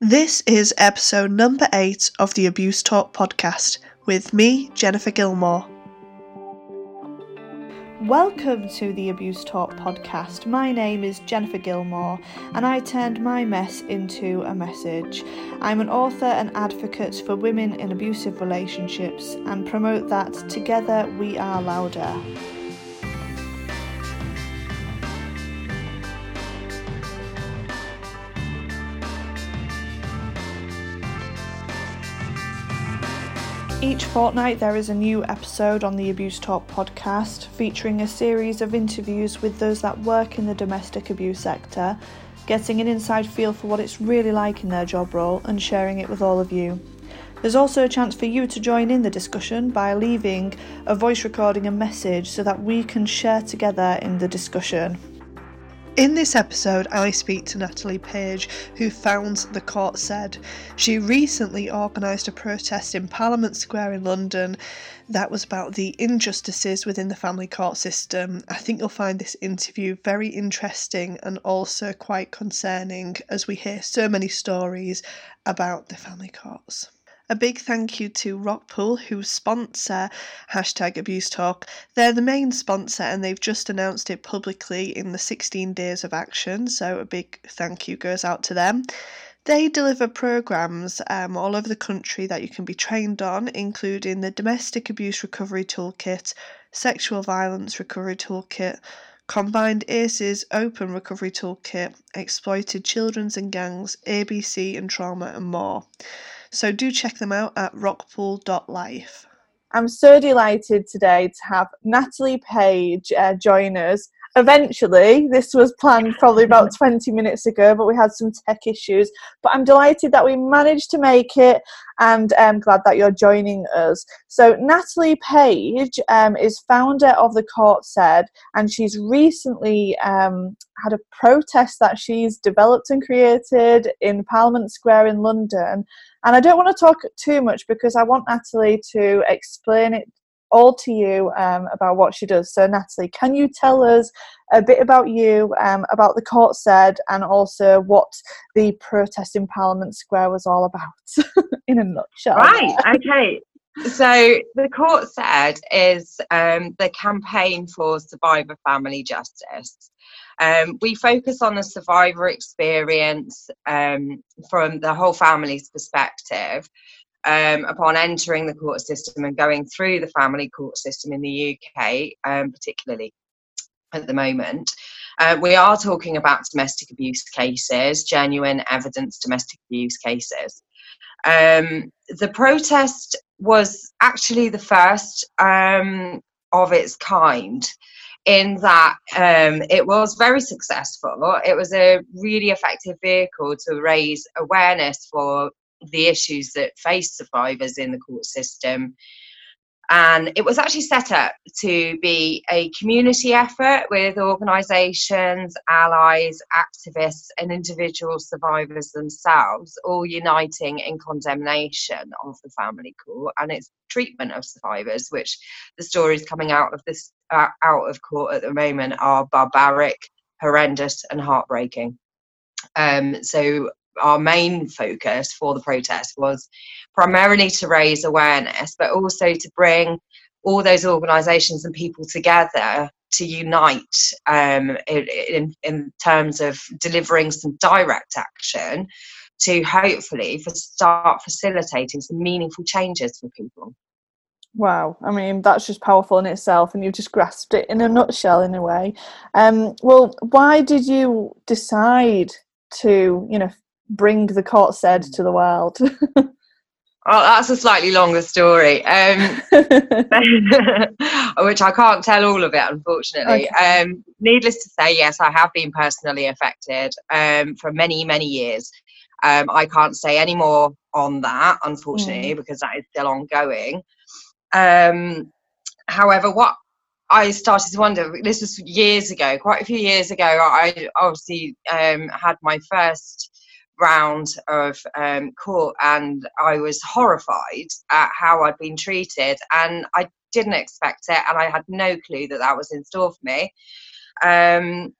This is episode number eight of the Abuse Talk podcast with me, Jennifer Gilmore. Welcome to the Abuse Talk podcast. My name is Jennifer Gilmore and I turned my mess into a message. I'm an author and advocate for women in abusive relationships and promote that together we are louder. Each fortnight, there is a new episode on the Abuse Talk podcast featuring a series of interviews with those that work in the domestic abuse sector, getting an inside feel for what it's really like in their job role and sharing it with all of you. There's also a chance for you to join in the discussion by leaving a voice recording and message so that we can share together in the discussion. In this episode, I speak to Natalie Page, who founds The Court Said. She recently organised a protest in Parliament Square in London that was about the injustices within the family court system. I think you'll find this interview very interesting and also quite concerning as we hear so many stories about the family courts. A big thank you to Rockpool, who sponsor hashtag Abuse Talk. They're the main sponsor and they've just announced it publicly in the 16 days of action, so a big thank you goes out to them. They deliver programs um, all over the country that you can be trained on, including the Domestic Abuse Recovery Toolkit, Sexual Violence Recovery Toolkit, Combined ACEs Open Recovery Toolkit, Exploited Children's and Gangs, ABC and Trauma, and more. So do check them out at rockpool.life. I'm so delighted today to have Natalie Page uh, join us. Eventually, this was planned probably about 20 minutes ago, but we had some tech issues. But I'm delighted that we managed to make it, and I'm glad that you're joining us. So, Natalie Page um, is founder of The Court Said, and she's recently um, had a protest that she's developed and created in Parliament Square in London and I don't want to talk too much because I want Natalie to explain it all to you um, about what she does. So, Natalie, can you tell us a bit about you, um, about the court said, and also what the protest in Parliament Square was all about in a nutshell? Right, okay. So, the court said is um, the campaign for survivor family justice. Um, we focus on the survivor experience um, from the whole family's perspective um, upon entering the court system and going through the family court system in the UK, um, particularly at the moment. Uh, we are talking about domestic abuse cases, genuine evidence domestic abuse cases. Um, the protest was actually the first um, of its kind in that um, it was very successful. It was a really effective vehicle to raise awareness for the issues that face survivors in the court system. And it was actually set up to be a community effort with organisations, allies, activists, and individual survivors themselves, all uniting in condemnation of the family court and its treatment of survivors, which the stories coming out of this uh, out of court at the moment are barbaric, horrendous, and heartbreaking. Um, so our main focus for the protest was primarily to raise awareness, but also to bring all those organisations and people together to unite um, in, in terms of delivering some direct action to hopefully for start facilitating some meaningful changes for people. Wow, I mean that's just powerful in itself, and you've just grasped it in a nutshell, in a way. Um, well, why did you decide to, you know, bring the court said to the world? Oh, that's a slightly longer story, um, which I can't tell all of it, unfortunately. Okay. Um, needless to say, yes, I have been personally affected um, for many, many years. Um, I can't say any more on that, unfortunately, mm. because that is still ongoing. Um, however, what I started to wonder, this was years ago, quite a few years ago, I obviously um, had my first round of um, court and I was horrified at how I'd been treated and I didn't expect it and I had no clue that that was in store for me. Um,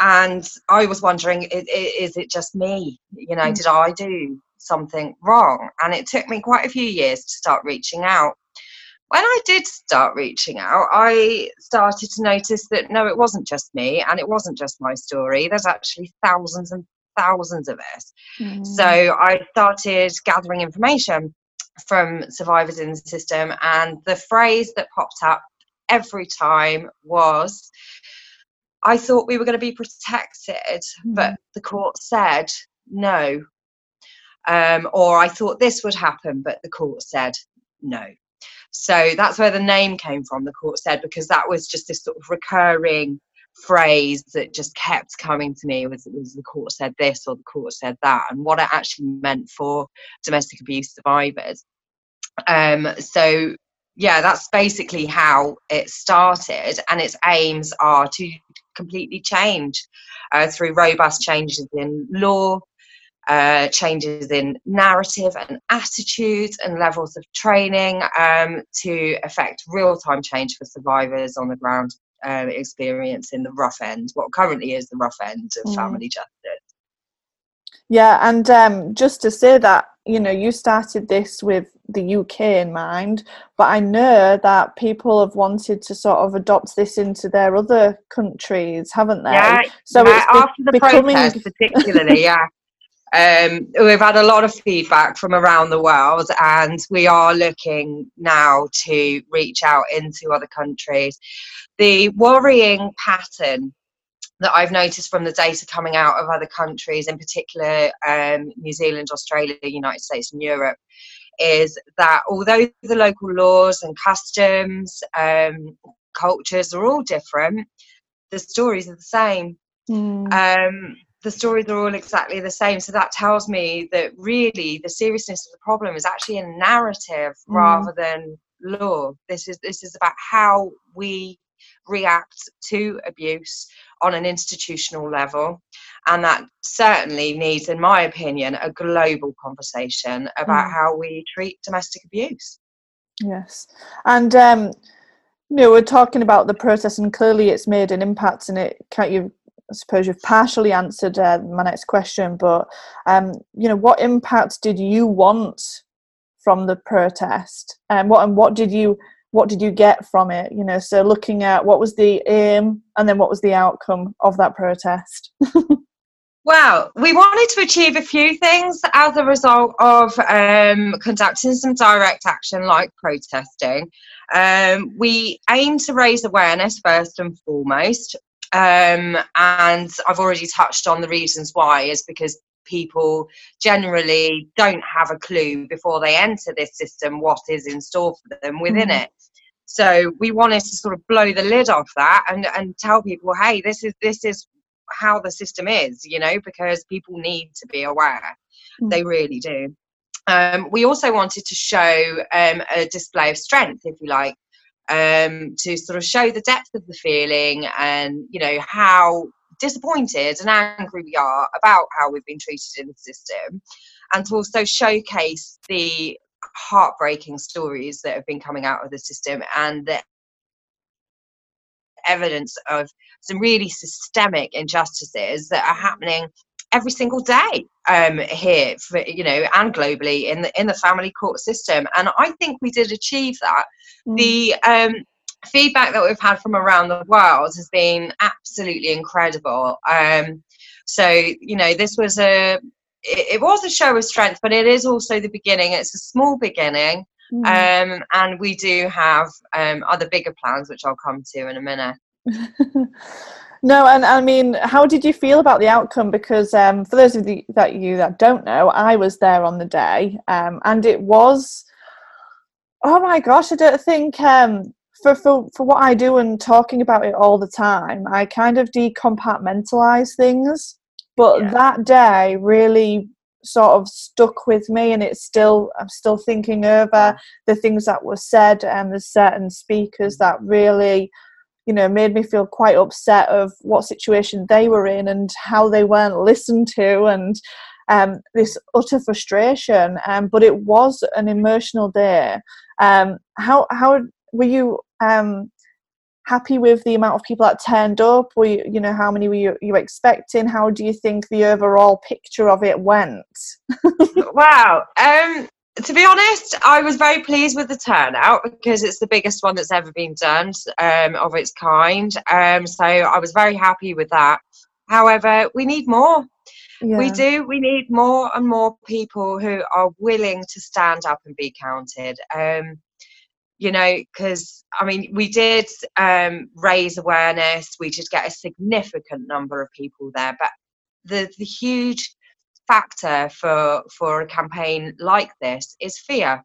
and I was wondering, is, is, it just me? You know, mm. did I do something wrong? And it took me quite a few years to start reaching out. When I did start reaching out, I started to notice that no, it wasn't just me and it wasn't just my story. There's actually thousands and thousands of us. Mm. So I started gathering information from survivors in the system, and the phrase that popped up every time was, I thought we were going to be protected, mm. but the court said no. Um, or I thought this would happen, but the court said no. So that's where the name came from, the court said, because that was just this sort of recurring phrase that just kept coming to me was, was the court said this or the court said that and what it actually meant for domestic abuse survivors. Um, so yeah that's basically how it started and its aims are to completely change uh, through robust changes in law uh, changes in narrative and attitudes and levels of training um, to affect real time change for survivors on the ground um, experience in the rough end, what currently is the rough end of mm. family justice. Yeah, and um, just to say that, you know, you started this with the UK in mind, but I know that people have wanted to sort of adopt this into their other countries, haven't they? Yeah, so yeah, it's after the becoming... protest, particularly, yeah. Um, we've had a lot of feedback from around the world, and we are looking now to reach out into other countries. The worrying pattern that I've noticed from the data coming out of other countries, in particular um, New Zealand, Australia, the United States, and Europe, is that although the local laws and customs, um, cultures are all different, the stories are the same. Mm. Um, the stories are all exactly the same. So that tells me that really the seriousness of the problem is actually a narrative mm. rather than law. This is this is about how we react to abuse on an institutional level. And that certainly needs, in my opinion, a global conversation about mm. how we treat domestic abuse. Yes. And um, you know, we're talking about the process, and clearly it's made an impact, and it can't you I suppose you've partially answered uh, my next question, but um, you know, what impact did you want from the protest, and what and what did you what did you get from it? You know, so looking at what was the aim, and then what was the outcome of that protest. Well, we wanted to achieve a few things as a result of um, conducting some direct action like protesting. Um, we aim to raise awareness first and foremost um, and I've already touched on the reasons why, is because people generally don't have a clue before they enter this system what is in store for them within mm. it. So we wanted to sort of blow the lid off that and, and tell people, hey, this is this is how the system is, you know, because people need to be aware. Mm. They really do. Um, we also wanted to show um, a display of strength, if you like, um, to sort of show the depth of the feeling and you know how disappointed and angry we are about how we've been treated in the system and to also showcase the heartbreaking stories that have been coming out of the system and the evidence of some really systemic injustices that are happening every single day um, here, for, you know, and globally in the in the family court system. And I think we did achieve that. Mm. The um, feedback that we've had from around the world has been absolutely incredible. Um, so you know, this was a it, it, was a show of strength, but it is also the beginning. It's a small beginning. Mm. Um, and we do have um, other bigger plans, which I'll come to in a minute. No, and I mean, how did you feel about the outcome? Because um, for those of you that you that don't know, I was there on the day, um, and it was, oh my gosh, I don't think um, for for for what I do and talking about it all the time, I kind of decompartmentalize things, but yeah. that day really sort of stuck with me and it's still i'm still thinking over the things that were said and the certain speakers that really you know made me feel quite upset of what situation they were in and how they weren't listened to and um, this utter frustration um, but it was an emotional day um, how how were you um, happy with the amount of people that turned up? Were you, you know, how many were you, you expecting? How do you think the overall picture of it went? wow. Um, to be honest, I was very pleased with the turnout because it's the biggest one that's ever been done um, of its kind. Um, so I was very happy with that. However, we need more. Yeah. We do. We need more and more people who are willing to stand up and be counted. Um, you know, because I mean, we did um, raise awareness. We did get a significant number of people there, but the the huge factor for for a campaign like this is fear,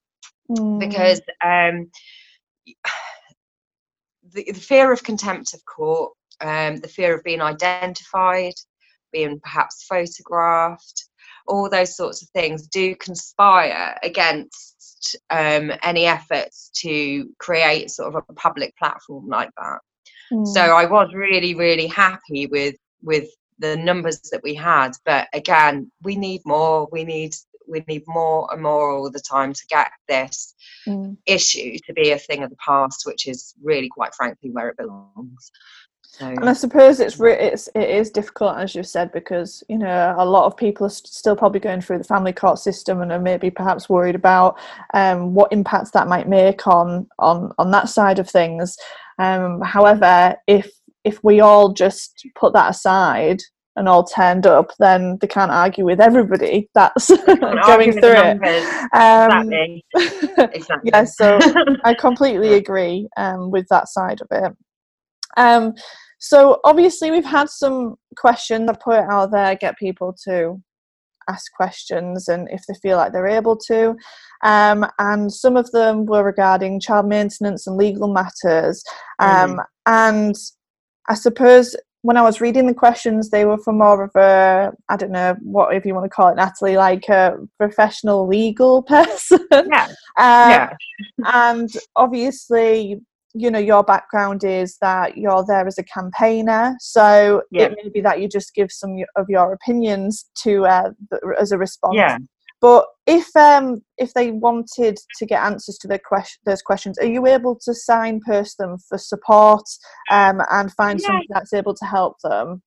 mm. because um, the, the fear of contempt of court, um, the fear of being identified, being perhaps photographed, all those sorts of things do conspire against um, any efforts to create sort of a public platform like that. Mm. So I was really, really happy with with the numbers that we had, but again, we need more. We need we need more and more all the time to get this mm. issue to be a thing of the past, which is really, quite frankly, where it belongs. So, and I suppose it's re- it's it is difficult as you said because you know a lot of people are st- still probably going through the family court system and are maybe perhaps worried about um, what impacts that might make on on on that side of things. Um, however, if if we all just put that aside and all turned up, then they can't argue with everybody that's going through it. Um, exactly. exactly. yeah, so I completely agree um, with that side of it. Um, so obviously we've had some questions. I put it out there, get people to ask questions and if they feel like they're able to. Um, and some of them were regarding child maintenance and legal matters. Um, mm. And I suppose when I was reading the questions, they were for more of a, I don't know, what if you want to call it, Natalie, like a professional legal person. Yeah. um, yeah. and obviously, you know your background is that you're there as a campaigner so yeah. it may be that you just give some of your opinions to uh, as a response yeah. But if um if they wanted to get answers to their question those questions are you able to signpost them for support um and find yeah. something that's able to help them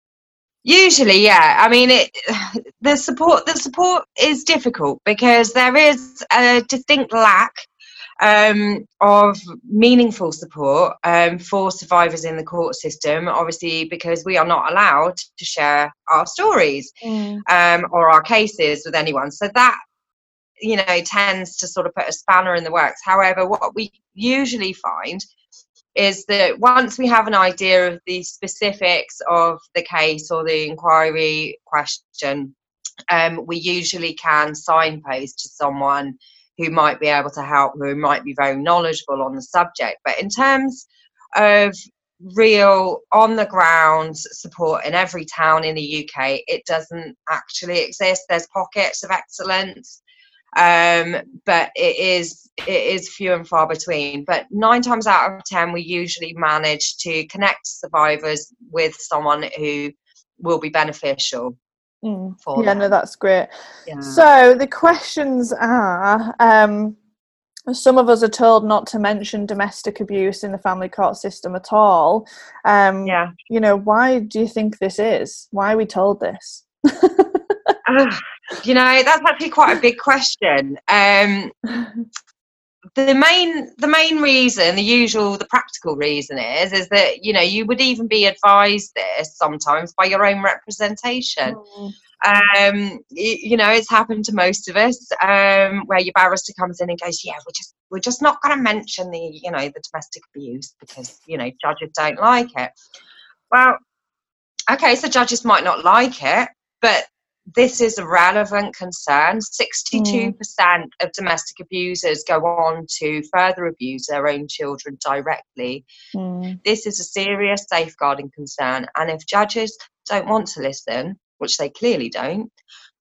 usually yeah i mean it the support the support is difficult because there is a distinct lack um, of meaningful support um, for survivors in the court system, obviously, because we are not allowed to share our stories mm. um, or our cases with anyone. So that, you know, tends to sort of put a spanner in the works. However, what we usually find is that once we have an idea of the specifics of the case or the inquiry question, um, we usually can signpost to someone who might be able to help, who might be very knowledgeable on the subject. But in terms of real on the ground support in every town in the UK, it doesn't actually exist. There's pockets of excellence, um, but it is it is few and far between. But nine times out of ten, we usually manage to connect survivors with someone who will be beneficial. Mm. yeah, them. no, that's great. Yeah. So the questions are um, some of us are told not to mention domestic abuse in the family court system at all. Um, yeah. You know, why do you think this is? Why are we told this? uh, you know, that's actually quite a big question. Um, the main the main reason the usual the practical reason is is that you know you would even be advised this sometimes by your own representation mm. um you, you, know it's happened to most of us um where your barrister comes in and goes yeah we're just we're just not going to mention the you know the domestic abuse because you know judges don't like it well okay so judges might not like it but this is a relevant concern. 62% mm. of domestic abusers go on to further abuse their own children directly. Mm. This is a serious safeguarding concern. And if judges don't want to listen, which they clearly don't,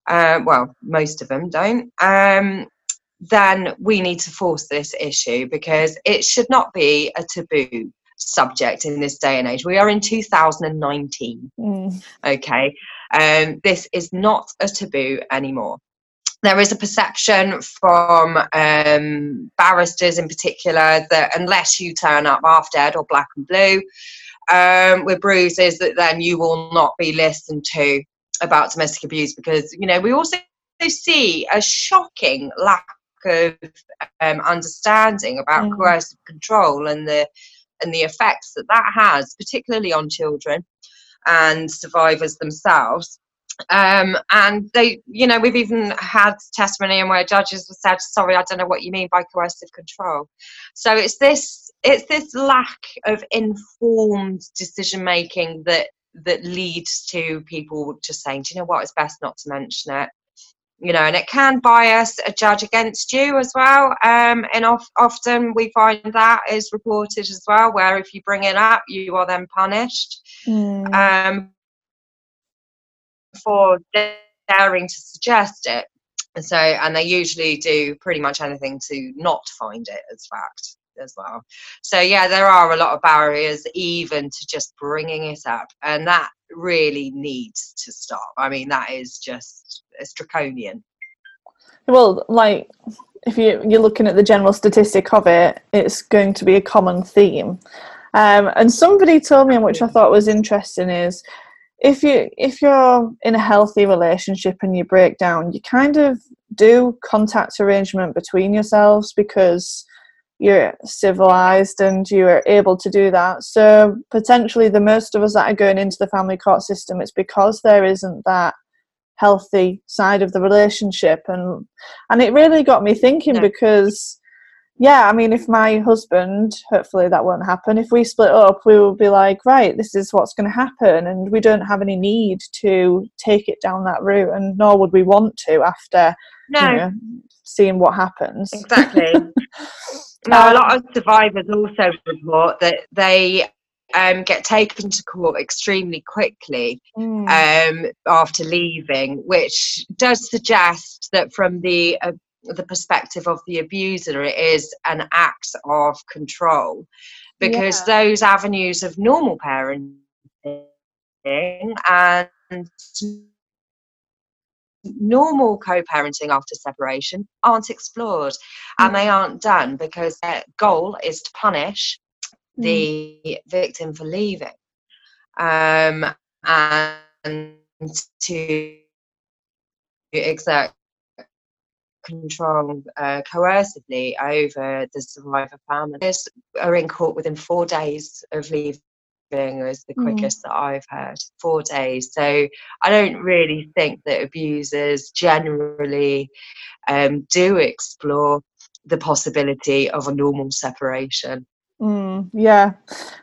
uh, well, most of them don't, um, then we need to force this issue because it should not be a taboo subject in this day and age. We are in 2019. Mm. Okay. Um, this is not a taboo anymore. there is a perception from um, barristers in particular that unless you turn up half dead or black and blue um, with bruises, that then you will not be listened to about domestic abuse because you know we also see a shocking lack of um, understanding about mm. coercive control and the and the effects that that has, particularly on children and survivors themselves. Um, and they, you know, we've even had testimony and where judges have said, "Sorry, I don't know what you mean by coercive control." So it's this, it's this lack of informed decision making that that leads to people just saying, "Do you know what? It's best not to mention it." You know, and it can bias a judge against you as well. Um, and of, often we find that is reported as well, where if you bring it up, you are then punished. Mm. Um, for daring to suggest it. And so, and they usually do pretty much anything to not find it as fact as well. So, yeah, there are a lot of barriers even to just bringing it up, and that really needs to stop. I mean, that is just it's draconian. Well, like if you you're looking at the general statistic of it, it's going to be a common theme. Um, and somebody told me, which I thought was interesting, is if you if you're in a healthy relationship and you break down you kind of do contact arrangement between yourselves because you're civilized and you're able to do that so potentially the most of us that are going into the family court system it's because there isn't that healthy side of the relationship and and it really got me thinking yeah. because yeah, I mean, if my husband, hopefully that won't happen, if we split up, we will be like, right, this is what's going to happen. And we don't have any need to take it down that route, and nor would we want to after no. you know, seeing what happens. Exactly. now, a lot of survivors also report that they um, get taken to court extremely quickly mm. um, after leaving, which does suggest that from the uh, the perspective of the abuser, it is an act of control because yeah. those avenues of normal parenting and normal co-parenting after separation aren't explored mm. and they aren't done because their goal is to punish mm. the victim for leaving um, and to exert control uh, coercively over the survivor family. This are in court within four days of leaving is the mm. quickest mm. that I've heard. Four days. So I don't really think that abusers generally um, do explore the possibility of a normal separation. Mm, yeah,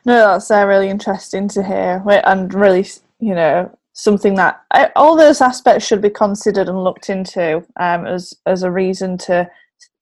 no, that's uh, really interesting to hear, and really, you know, something that all those aspects should be considered and looked into um, as as a reason to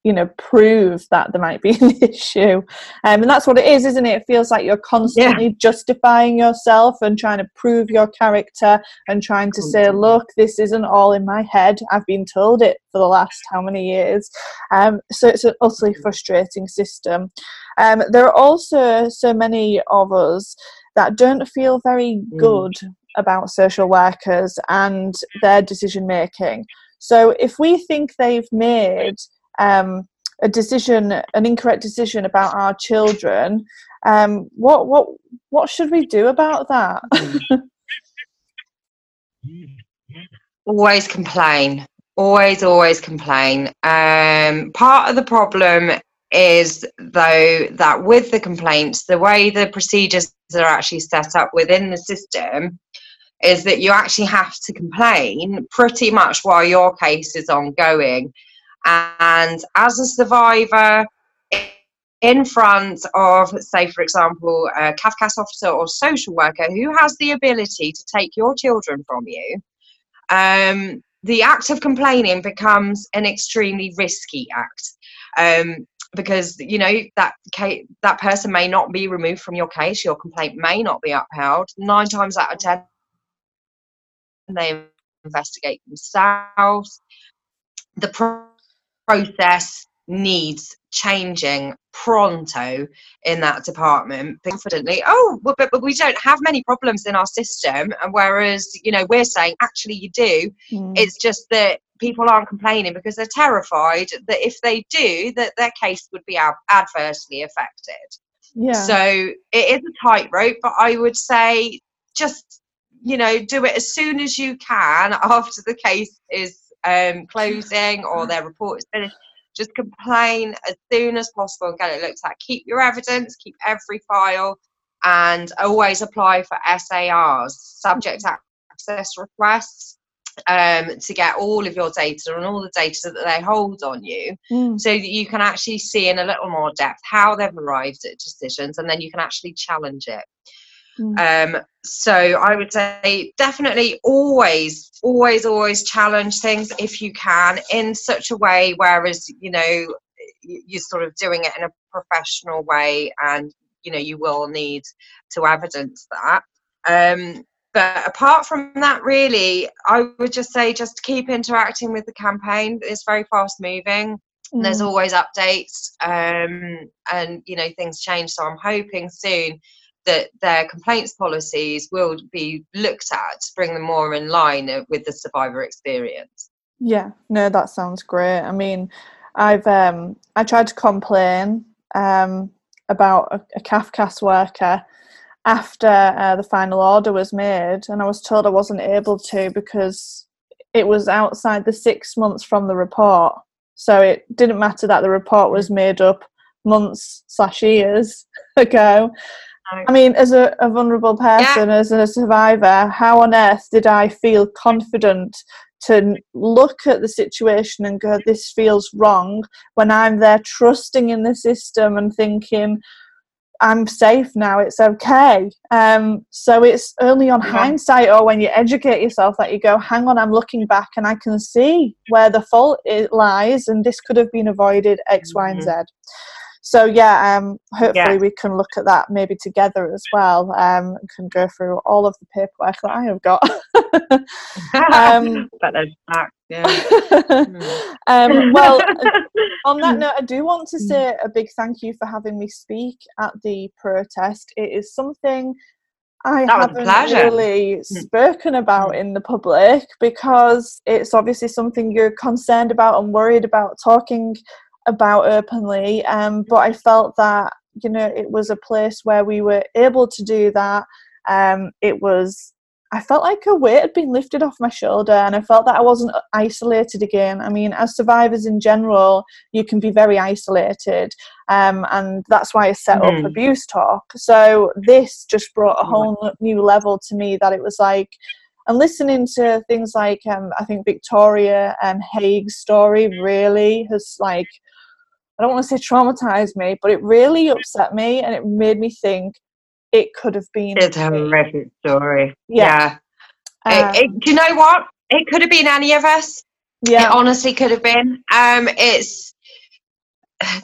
you know prove that there might be an issue. Um, and that's what it is isn't it? It feels like you're constantly yeah. justifying yourself and trying to prove your character and trying to say look this isn't all in my head. I've been told it for the last how many years? Um, so it's an utterly frustrating system. Um, there are also so many of us that don't feel very mm. good about social workers and their decision making. So if we think they've made um, a decision, an incorrect decision about our children, um, what what what should we do about that? always complain. Always, always complain. Um, part of the problem is though that with the complaints, the way the procedures are actually set up within the system is that you actually have to complain pretty much while your case is ongoing. And as a survivor, in front of, say, for example, a CAFCASS officer or social worker who has the ability to take your children from you, um, the act of complaining becomes an extremely risky act. Um, because you know that case, that person may not be removed from your case, your complaint may not be upheld. Nine times out of ten, they investigate themselves. The process needs changing pronto in that department confidently oh well, but, but we don't have many problems in our system and whereas you know we're saying actually you do mm. it's just that people aren't complaining because they're terrified that if they do, that their case would be adversely affected. Yeah. So it is a tightrope, but I would say just you know do it as soon as you can after the case is um, closing or their report is finished. Just complain as soon as possible and get it looked at. Keep your evidence, keep every file, and always apply for SARs, subject access requests, um, to get all of your data and all the data that they hold on you Mm. so that you can actually see in a little more depth how they've arrived at decisions and then you can actually challenge it. Mm. Um, so I would say definitely always, always, always challenge things if you can in such a way, whereas, you know, you're sort of doing it in a professional way and, you know, you will need to evidence that. Um, but apart from that, really, I would just say just keep interacting with the campaign. It's very fast moving there's Mm. always updates um, and you know things change so i'm hoping soon that their complaints policies will be looked at to bring them more in line uh, with the survivor experience Yeah, no, that sounds great. I mean, I've um I tried to complain um about a, a CAFCASS worker after uh, the final order was made, and I was told I wasn't able to because it was outside the six months from the report. So it didn't matter that the report was made up months slash years ago. I mean, as a, a vulnerable person, as a survivor, how on earth did I feel confident to look at the situation and go, this feels wrong, when I'm there trusting in the system and thinking, I'm safe now, it's okay. Um, so it's only on Yeah. hindsight or when you educate yourself that you go, hang on, I'm looking back and I can see where the fault lies and this could have been avoided X, Y, and Z. So yeah, um, hopefully Yeah. we can look at that maybe together as well. Um, and can go through all of the paperwork that I have got. Um, but there's that yeah um, well, on that note, I do want to Mm. say a big thank you for having me speak at the protest. It is something I haven't really spoken about in the public because it's obviously something you're concerned about and worried about talking about openly. Um, but I felt that you know it was a place where we were able to do that. Um, it was I felt like a weight had been lifted off my shoulder and I felt that I wasn't isolated again. I mean, as survivors in general, you can be very isolated. Um, and that's why I set up Mhm. Abuse Talk. So this just brought a whole new level to me that it was like, and listening to things like, um, I think Victoria and Haigh's story really has like, I don't want to say traumatized me, but it really upset me and it made me think it could have been. it's a horrific story Yeah. yeah, Um, It- it- do you know what it could have been any of us yeah. It honestly could have been. Um, it's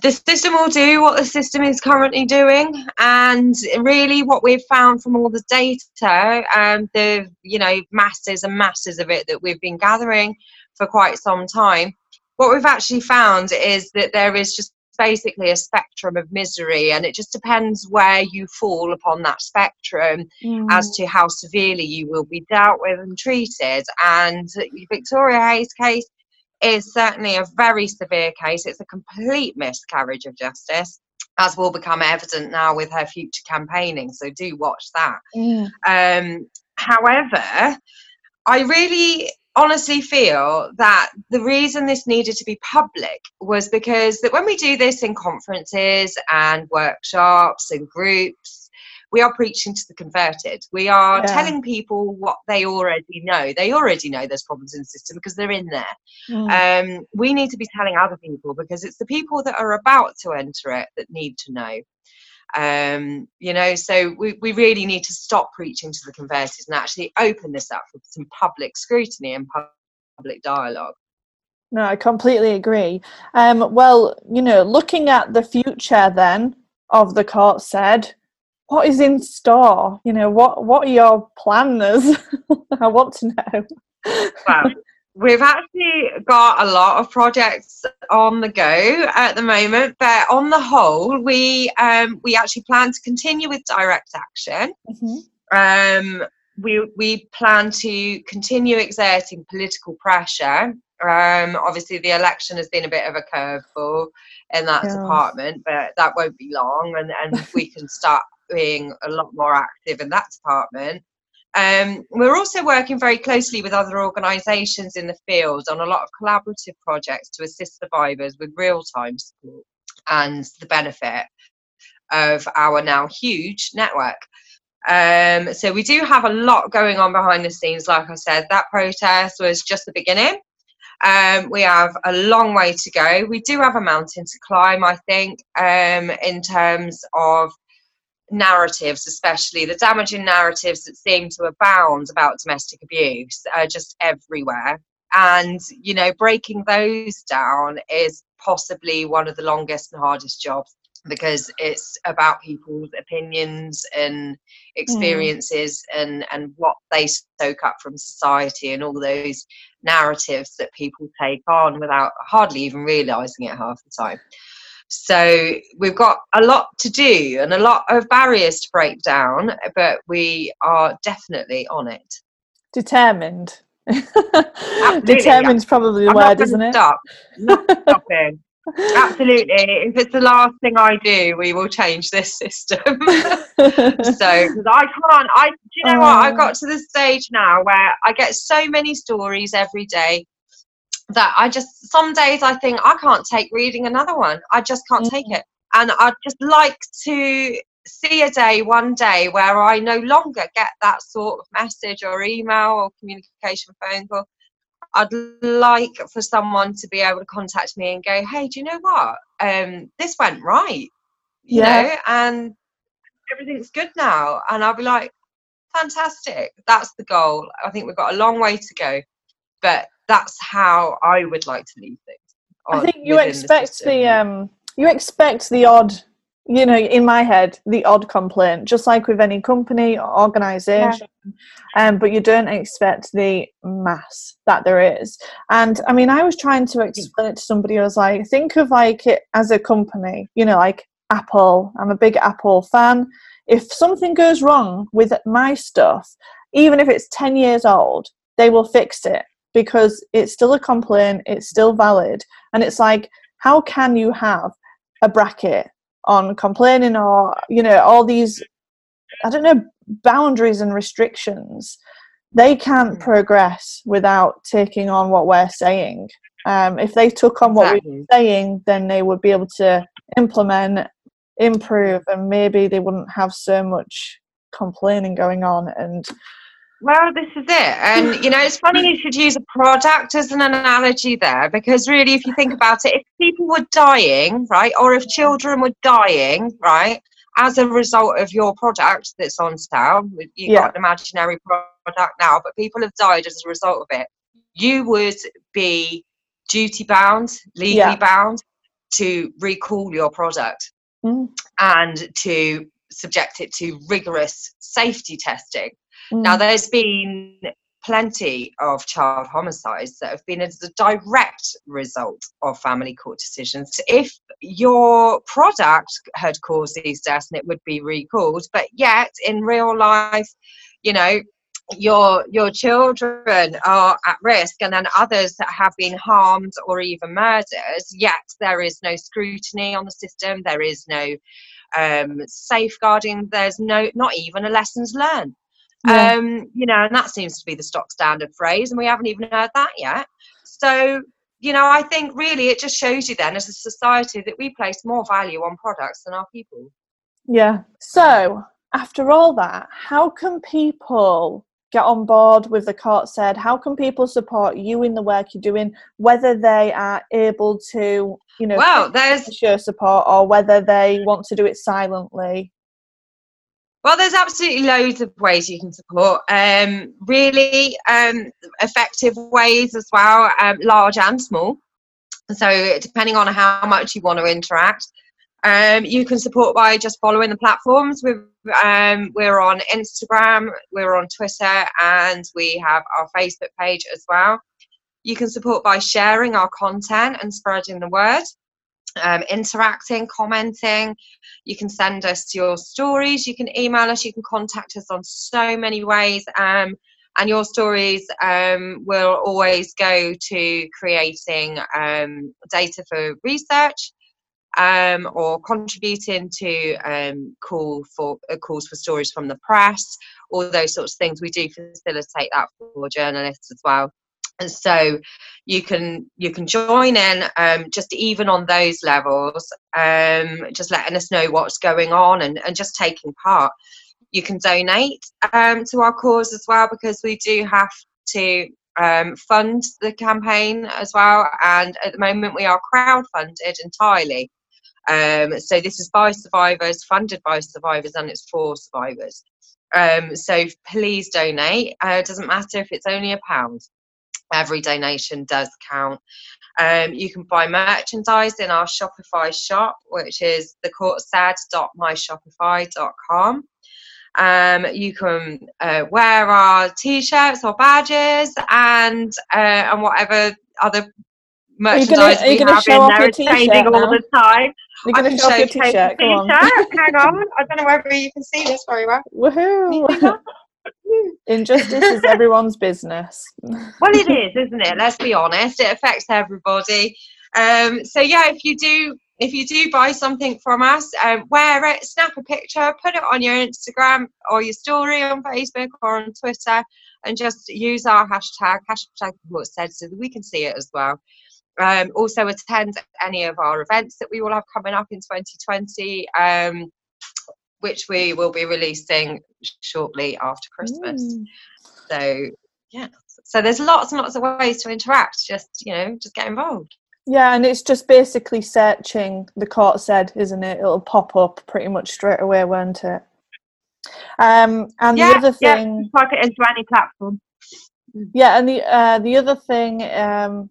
the system will do what the system is currently doing, and really, what we've found from all the data, um, the you know masses and masses of it that we've been gathering for quite some time, what we've actually found is that there is just basically a spectrum of misery, and it just depends where you fall upon that spectrum as to how severely you will be dealt with and treated. And Victoria Haigh's case is certainly a very severe case. It's a complete miscarriage of justice, as will become evident now with her future campaigning. So do watch that. Mm. Um, however, I really honestly feel that the reason this needed to be public was because that when we do this in conferences and workshops and groups we are preaching to the converted we are Yeah. telling people what they already know they already know there's problems in the system because they're in there Mm. um, we need to be telling other people because it's the people that are about to enter it that need to know um, you know so we, we really need to stop preaching to the converted and actually open this up for some public scrutiny and public dialogue No, I completely agree. Um, well, you know, looking at the future then of the court said, what is in store? You know, what what are your plans? I want to know. We've actually got a lot of projects on the go at the moment but on the whole we um, we actually plan to continue with direct action Mhm. um, we we plan to continue exerting political pressure Um, obviously, the election has been a bit of a curveball in that Yeah. department, but that won't be long, and, and we can start being a lot more active in that department. Um, we're also working very closely with other organisations in the field on a lot of collaborative projects to assist survivors with real time support and the benefit of our now huge network. Um, so we do have a lot going on behind the scenes. Like I said, that protest was just the beginning. Um, we have a long way to go. We do have a mountain to climb, I think, um, in terms of narratives, especially the damaging narratives that seem to abound about domestic abuse are just everywhere. And, you know, breaking those down is possibly one of the longest and hardest jobs because it's about people's opinions and mm. experiences and, and what they soak up from society and all those narratives that people take on without hardly even realizing it half the time. So we've got a lot to do and a lot of barriers to break down, but we are definitely on it. Determined. Determined's probably the I'm word, isn't it? Stop. Not stopping. Absolutely. If it's the last thing I do, we will change this system. so, because I can't, I, do you know what? I've oh. got to the stage now where I get so many stories every day that I just, some days I think I can't take reading another one. I just can't take it. And I'd just like to see a day, one day, where I no longer get that sort of message or email or communication phone call. I'd like for someone to be able to contact me and go, "Hey, do you know what? Um, this went right, you Yeah. know, and everything's good now." And I'll be like, "Fantastic! That's the goal. I think we've got a long way to go, but that's how I would like to leave things." I think you expect the, system. um you expect the odd you know in my head the odd complaint just like with any company or organization um but you don't expect the mass that there is and i mean i was trying to explain it to somebody i was like think of like it as a company you know like apple i'm a big apple fan if something goes wrong with my stuff even if it's 10 years old they will fix it because it's still a complaint it's still valid and it's like how can you have a bracket on complaining or you know all these i don't know boundaries and restrictions? They can't Mm. progress without taking on what we're saying. Um, if they took on what we're saying then they would be able to implement improve and maybe they wouldn't have so much complaining going on and Well, this is it. And, you know, it's funny you should use a product as an analogy there because, really, if you think about it, if people were dying, right, or if children were dying, right, as a result of your product that's on sale, you've Yeah. got an imaginary product now, but people have died as a result of it, you would be duty bound, legally Yeah. bound to recall your product mm, and to subject it to rigorous safety testing. Mm, Now, there's been plenty of child homicides that have been as a direct result of family court decisions. If your product had caused these deaths, and it would be recalled, but yet in real life, you know, your your children are at risk and then others that have been harmed or even murdered yet there is no scrutiny on the system there is no um, safeguarding there's no not even a lessons learned Yeah. um, you know, and that seems to be the stock standard phrase, and we haven't even heard that yet. So, you know, I think really it just shows you then as a society that we place more value on products than our people. Yeah. So, after all that, how can people get on board with the court said? How can people support you in the work you're doing, whether they are able to, you know, Well, there's show support or whether they want to do it silently? Well, there's absolutely loads of ways you can support. Um, really um, effective ways as well, um, large and small. So depending on how much you want to interact, um, you can support by just following the platforms. We're, um, we're on Instagram, we're on Twitter, and we have our Facebook page as well. You can support by sharing our content and spreading the word, um, interacting, commenting. You can send us your stories, you can email us, you can contact us on so many ways. Um, and your stories um, will always go to creating um, data for research um, or contributing to um, call for uh, calls for stories from the press, all those sorts of things. We do facilitate that for journalists as well. And so you can you can join in um, just even on those levels, um, just letting us know what's going on and, and just taking part. You can donate um, to our cause as well because we do have to um, fund the campaign as well. And at the moment, we are crowd funded entirely. Um, so this is by survivors, funded by survivors, and it's for survivors. Um, so please donate. Uh, it doesn't matter if it's only a pound. Every donation does count. Um, you can buy merchandise in our Shopify shop, which is thecourtsaid.myshopify.com. Um, you can uh, wear our t-shirts or badges and uh, and whatever other merchandise are you gonna, are you we have in there. It's changing all the time. You're going to show off your t-shirt. Come on. Hang on. I don't know whether you can see this very well. Woohoo! Injustice is everyone's business. well, it is, isn't it? Let's be honest. It affects everybody. Um, so yeah, if you do if you do buy something from us, um, wear it, snap a picture, put it on your Instagram or your story on Facebook or on Twitter, and just use our hashtag hashtag what said so that we can see it as well. Um, also attend any of our events that we will have coming up in 2020, um, which we will be releasing shortly after Christmas. Mm. So yeah, so there's lots and lots of ways to interact. Just you know, just get involved. Yeah, and it's just basically searching the court said, isn't it? It'll pop up pretty much straight away, won't it? Um, and yeah, the other thing, yeah, it into any platform. Yeah, and the uh, the other thing, um,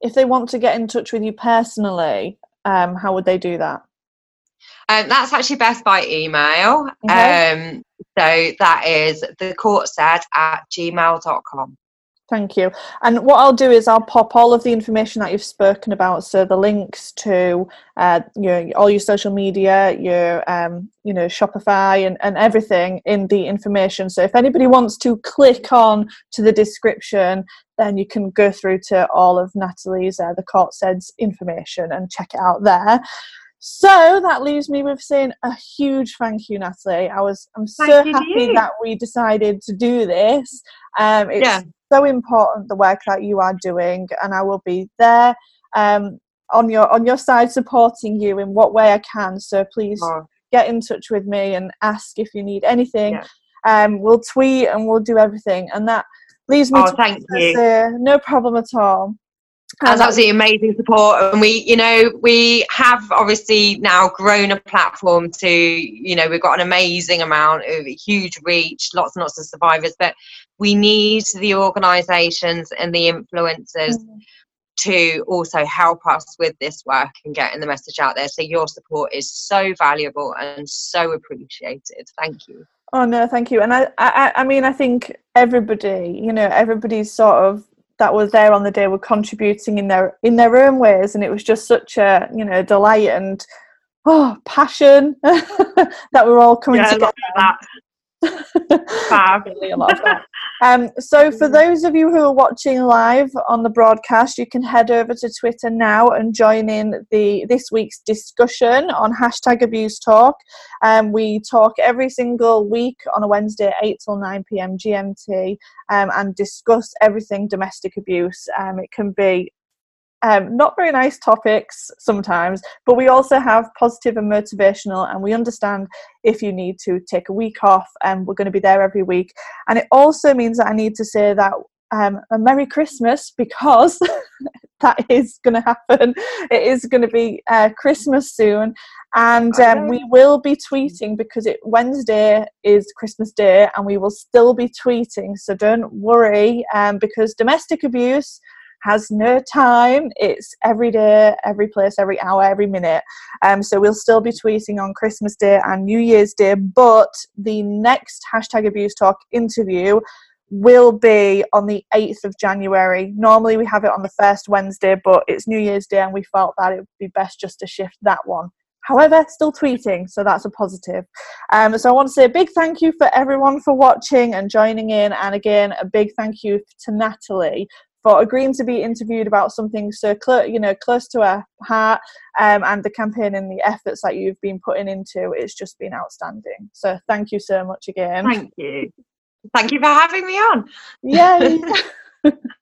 if they want to get in touch with you personally, um, how would they do that? Um, that's actually best by email. Okay. Um, so that is the court said at gmail.com. Thank you. And what I'll do is I'll pop all of the information that you've spoken about, so the links to uh, your all your social media, your um, you know Shopify and, and everything in the information. So if anybody wants to click on to the description, then you can go through to all of Natalie's uh, the court said's information and check it out there. So that leaves me with saying a huge thank you, Natalie. I was I'm so happy that we decided to do this. Um, it's yeah. so important the work that you are doing, and I will be there um, on your on your side supporting you in what way I can. So please oh. get in touch with me and ask if you need anything. Yeah. Um, we'll tweet and we'll do everything, and that leaves me oh, to thank you. Say, no problem at all. That's absolutely amazing support, and we, you know, we have obviously now grown a platform to, you know, we've got an amazing amount of huge reach, lots and lots of survivors, but we need the organisations and the influencers mm-hmm. to also help us with this work and getting the message out there. So your support is so valuable and so appreciated. Thank you. Oh no, thank you. And I, I, I mean, I think everybody, you know, everybody's sort of that was there on the day were contributing in their in their own ways and it was just such a you know delight and oh passion that we're all coming yeah, together Fab. really a lot that. Um, so, for those of you who are watching live on the broadcast, you can head over to Twitter now and join in the this week's discussion on hashtag Abuse Talk. Um, we talk every single week on a Wednesday, eight till nine pm GMT, um, and discuss everything domestic abuse. Um, it can be um, not very nice topics sometimes, but we also have positive and motivational, and we understand if you need to take a week off, and we're going to be there every week. And it also means that I need to say that um, a Merry Christmas because that is going to happen. It is going to be uh, Christmas soon, and um, we will be tweeting because it Wednesday is Christmas Day, and we will still be tweeting. So don't worry, um, because domestic abuse has no time. It's every day, every place, every hour, every minute. Um, so we'll still be tweeting on Christmas Day and New Year's Day, but the next hashtag abuse talk interview will be on the 8th of January. Normally we have it on the first Wednesday, but it's New Year's Day and we felt that it would be best just to shift that one However, still tweeting, so that's a positive. Um, so I want to say a big thank you for everyone for watching and joining in, and again, a big thank you to Natalie for agreeing to be interviewed about something so close, you know, close to her heart, um, and the campaign and the efforts that you've been putting into. It's just been outstanding. So thank you so much again. Thank you. Thank you for having me on. Yay.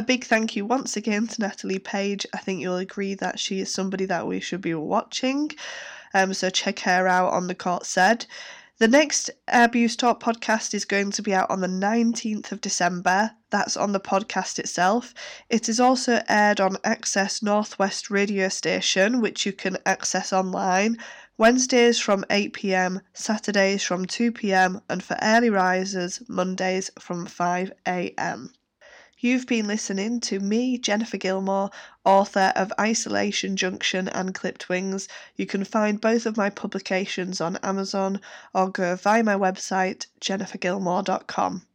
A big thank you once again to Natalie Page. I think you'll agree that she is somebody that we should be watching. Um, so check her out on the court said. The next Abuse Talk podcast is going to be out on the 19th of December. That's on the podcast itself. It is also aired on Access Northwest radio station, which you can access online. Wednesdays from 8 pm, Saturdays from 2 pm, and for early risers, Mondays from 5 am. You've been listening to me, Jennifer Gilmore, author of Isolation Junction and Clipped Wings. You can find both of my publications on Amazon or go via my website, jennifergilmore.com.